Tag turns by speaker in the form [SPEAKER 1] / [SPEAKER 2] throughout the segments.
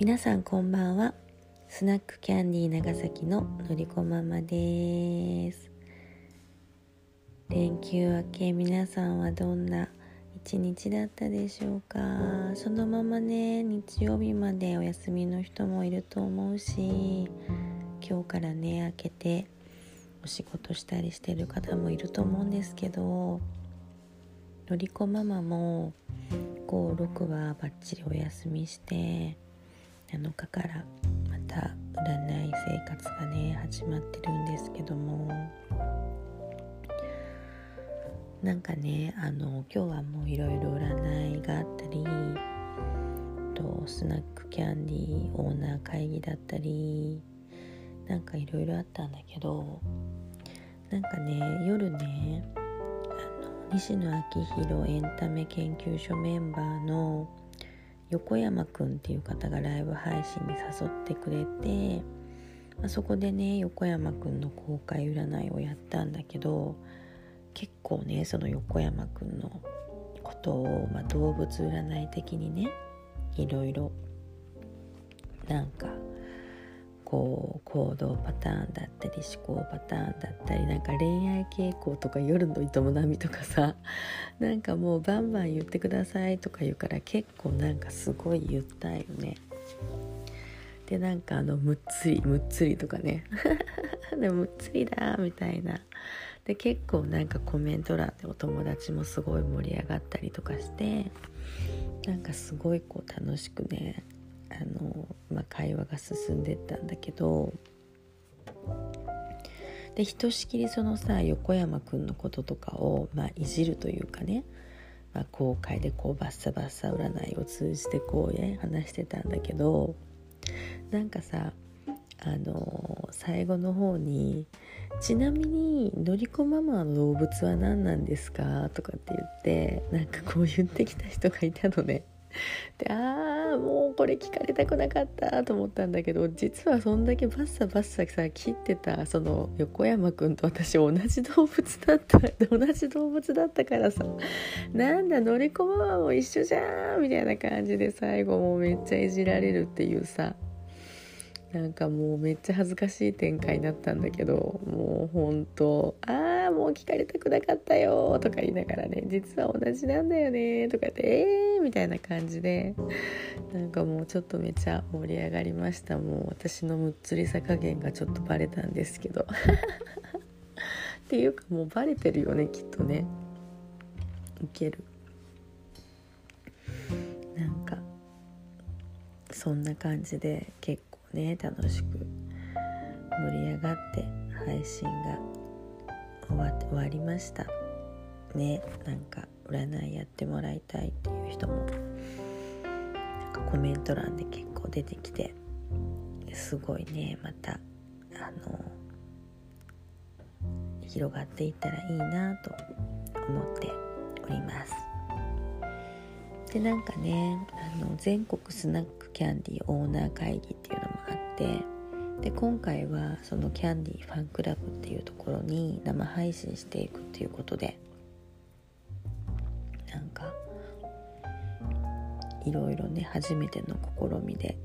[SPEAKER 1] 皆さんこんばんは。スナックキャンディー長崎ののりこママです。連休明け皆さんはどんな一日だったでしょうか。そのままね日曜日までお休みの人もいると思うし今日からね明けてお仕事したりしてる方もいると思うんですけどのりこママも56はバッチリお休みして7日からまた占い生活がね始まってるんですけども。なんかねあの今日はもういろいろ占いがあったりとスナックキャンディーオーナー会議だったりなんかいろいろあったんだけどなんかね夜ねあの西野昭弘エンタメ研究所メンバーの横山くんっていう方がライブ配信に誘ってくれて、まあ、そこでね横山くんの公開占いをやったんだけど結構ねその横山くんのことを、まあ、動物占い的にねいろいろなんかこう行動パターンだったり思考パターンだったりなんか恋愛傾向とか夜の営みとかさ なんかもうバンバン言ってくださいとか言うから結構なんかすごい言ったよね。でなんかあのむっつりむっつりとかね でむっつりだみたいなで結構なんかコメント欄でお友達もすごい盛り上がったりとかしてなんかすごいこう楽しくねあの、まあ、会話が進んでったんだけどでひとしきりそのさ横山くんのこととかを、まあ、いじるというかね、まあ、公開でこうバッサバッサ占いを通じてこうね話してたんだけどなんかさあの最後の方に「ちなみにのりこママの動物は何なんですか?」とかって言ってなんかこう言ってきた人がいたのね。でああもうこれ聞かれたくなかったと思ったんだけど実はそんだけバッサバッサさ切ってたその横山くんと私同じ動物だった同じ動物だったからさなんだ乗り込ママも一緒じゃんみたいな感じで最後もうめっちゃいじられるっていうさなんかもうめっちゃ恥ずかしい展開になったんだけどもうほんと「ああもう聞かれたくなかったよ」とか言いながらね「実は同じなんだよね」とかって「えー」みたいな感じでなんかもうちょっとめちゃ盛り上がりました。もう私のむっつりさ加減がちょっとバレたんですけど。っていうかもうバレてるよねきっとね。ウケる。なんかそんな感じで結構ね楽しく盛り上がって配信が終わ終わりました。ねなんか占いやってもらいたいっていう人もなんかコメント欄で結構出てきてすごいねまたあの広がっていったらいいなと思っております。でなんかねあの全国スナッキャンディーオーナー会議っていうのもあってで今回はそのキャンディーファンクラブっていうところに生配信していくっていうことでなんかいろいろね初めての試みで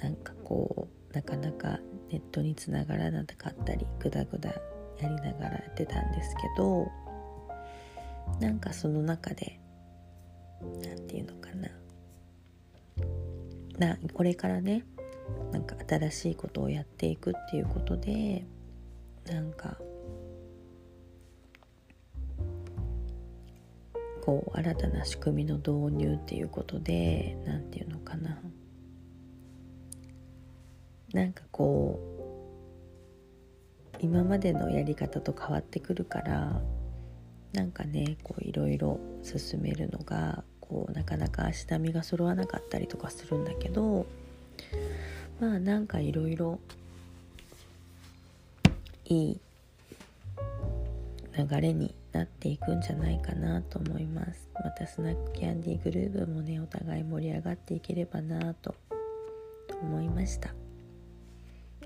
[SPEAKER 1] なんかこうなかなかネットにつながらなかったりグダグダやりながらやってたんですけどなんかその中で何て言うのかな。なこれからねなんか新しいことをやっていくっていうことでなんかこう新たな仕組みの導入っていうことで何て言うのかな。なんかこう今までのやり方と変わってくるからなんかねこういろいろ進めるのがこうなかなか足並みが揃わなかったりとかするんだけどまあなんかいろいろいい流れになっていくんじゃないかなと思います。またスナックキャンディーグループもねお互い盛り上がっていければなと思いました。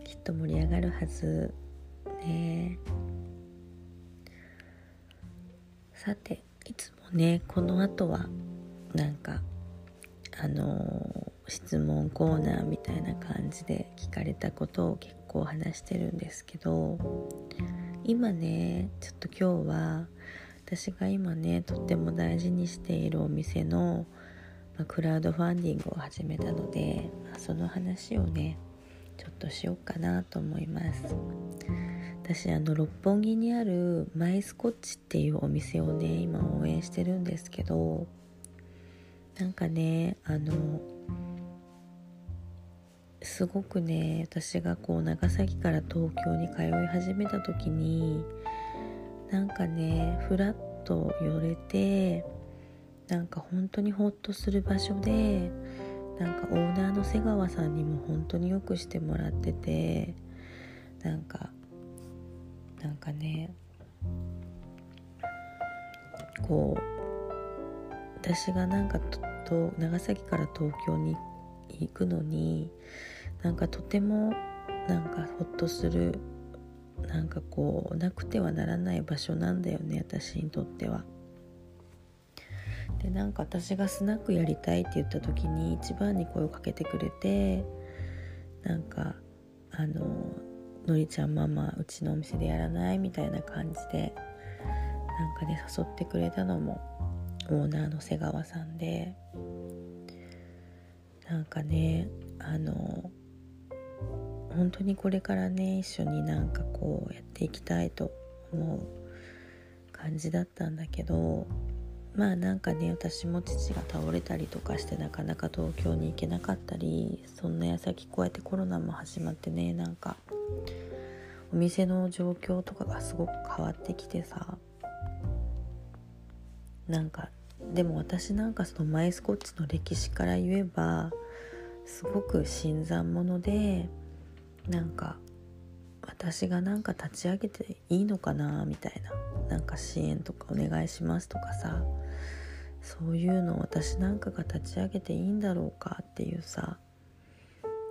[SPEAKER 1] きっと盛り上がるはずね。さていつもねこの後はなんかあの、質問コーナーみたいな感じで聞かれたことを結構話してるんですけど今ねちょっと今日は私が今ねとっても大事にしているお店の、まあ、クラウドファンディングを始めたので、まあ、その話をねちょっとしようかなと思います。私あの六本木にあるマイスコッチっていうお店をね今応援してるんですけどなんかねあのすごくね私がこう長崎から東京に通い始めた時になんかねふらっと寄れてなんか本当にほっとする場所でなんかオーナーの瀬川さんにも本当によくしてもらっててなんかなんかねこう私がなんかと長崎から東京に行くのになんかとてもなんかほっとするなんかこうなくてはならない場所なんだよね私にとっては。でなんか私がスナックやりたいって言った時に一番に声をかけてくれてなんかあの「のりちゃんママうちのお店でやらない?」みたいな感じでなんかね誘ってくれたのもオーナーの瀬川さんでなんかねあの本当にこれからね一緒になんかこうやっていきたいと思う感じだったんだけどまあなんかね私も父が倒れたりとかしてなかなか東京に行けなかったりそんな矢先こうやってコロナも始まってねなんかお店の状況とかがすごく変わってきてさなんかでも私なんかそのマイスコッチの歴史から言えばすごく新参者でなんか私がなんか立ち上げていいのかなみたいななんか支援とかお願いしますとかさそういうの私なんかが立ち上げていいんだろうかっていうさ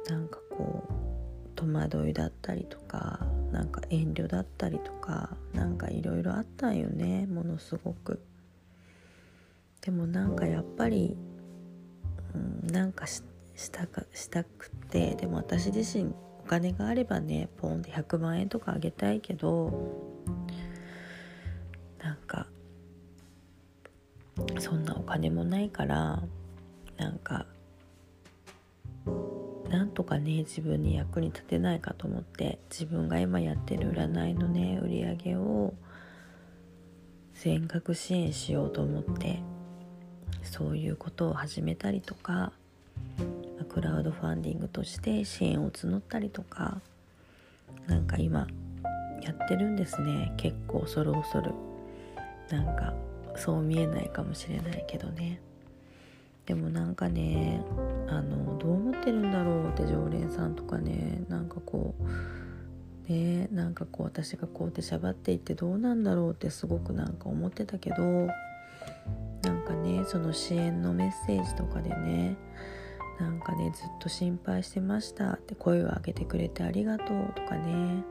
[SPEAKER 1] なんかこう戸惑いだったりとかなんか遠慮だったりとかなんかいろいろあったんよねものすごく。でもなんかやっぱり、うん、なんかしたかしたくてでも私自身お金があればねポンで100万円とかあげたいけどなんかそんなお金もないからなんかなんとかね自分に役に立てないかと思って自分が今やってる占いのね売り上げを全額支援しようと思ってそういうことを始めたりとかクラウドファンディングとして支援を募ったりとかなんか今やってるんですね。結構恐る恐る。なんかそう見えないかもしれないけどね。でもなんかねあのどう思ってるんだろうって常連さんとかねなんかこうねなんかこう私がこうやってしゃばっていってどうなんだろうってすごくなんか思ってたけどその支援のメッセージとかでねなんかねずっと心配してましたって声を上げてくれてありがとうとかね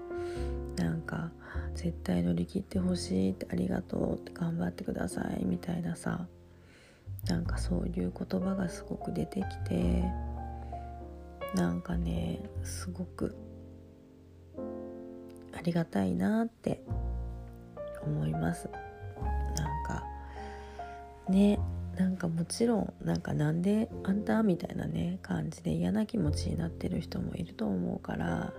[SPEAKER 1] なんか絶対乗り切ってほしいってありがとうって頑張ってくださいみたいなさなんかそういう言葉がすごく出てきてなんかねすごくありがたいなって思います。なんかねなんかもちろんなんかなんであんたみたいなね感じで嫌な気持ちになってる人もいると思うから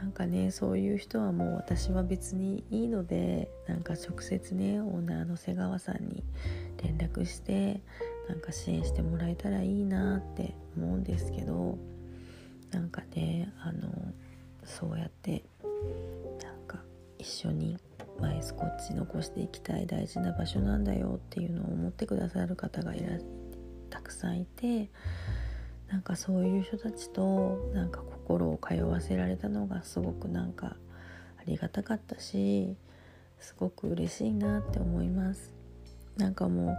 [SPEAKER 1] なんかねそういう人はもう私は別にいいのでなんか直接ねオーナーの瀬川さんに連絡してなんか支援してもらえたらいいなって思うんですけどなんかねあのそうやってなんか一緒にマイスコッチ残していきたい大事な場所なんだよっていうのを思ってくださる方がいらたくさんいてなんかそういう人たちとなんか心を通わせられたのがすごくなんかありがたかったしすごく嬉しいなって思います。なんかも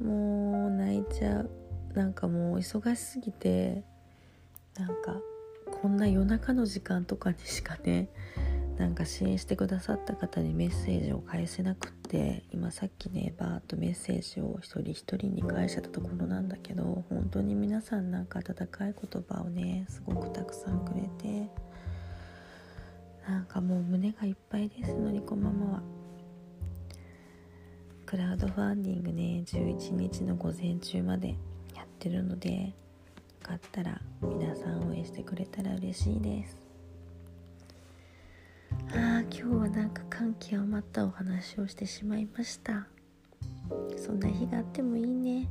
[SPEAKER 1] うもう泣いちゃう。なんかもう忙しすぎてなんかこんな夜中の時間とかにしかねなんか支援してくださった方にメッセージを返せなくって今さっきねバーッとメッセージを一人一人に返しちゃったところなんだけど本当に皆さんなんか温かい言葉をねすごくたくさんくれてなんかもう胸がいっぱいですのりこママは。クラウドファンディングね11日の午前中までやってるのでよかったら皆さん応援してくれたら嬉しいです。ああ今日はなんか感極まったお話をしてしまいました。そんな日があってもいいね。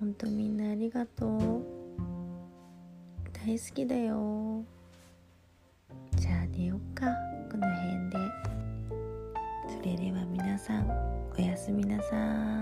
[SPEAKER 1] ほんとみんなありがとう。大好きだよ。じゃあ寝よっか。この辺で。それでは皆さんおやすみなさい。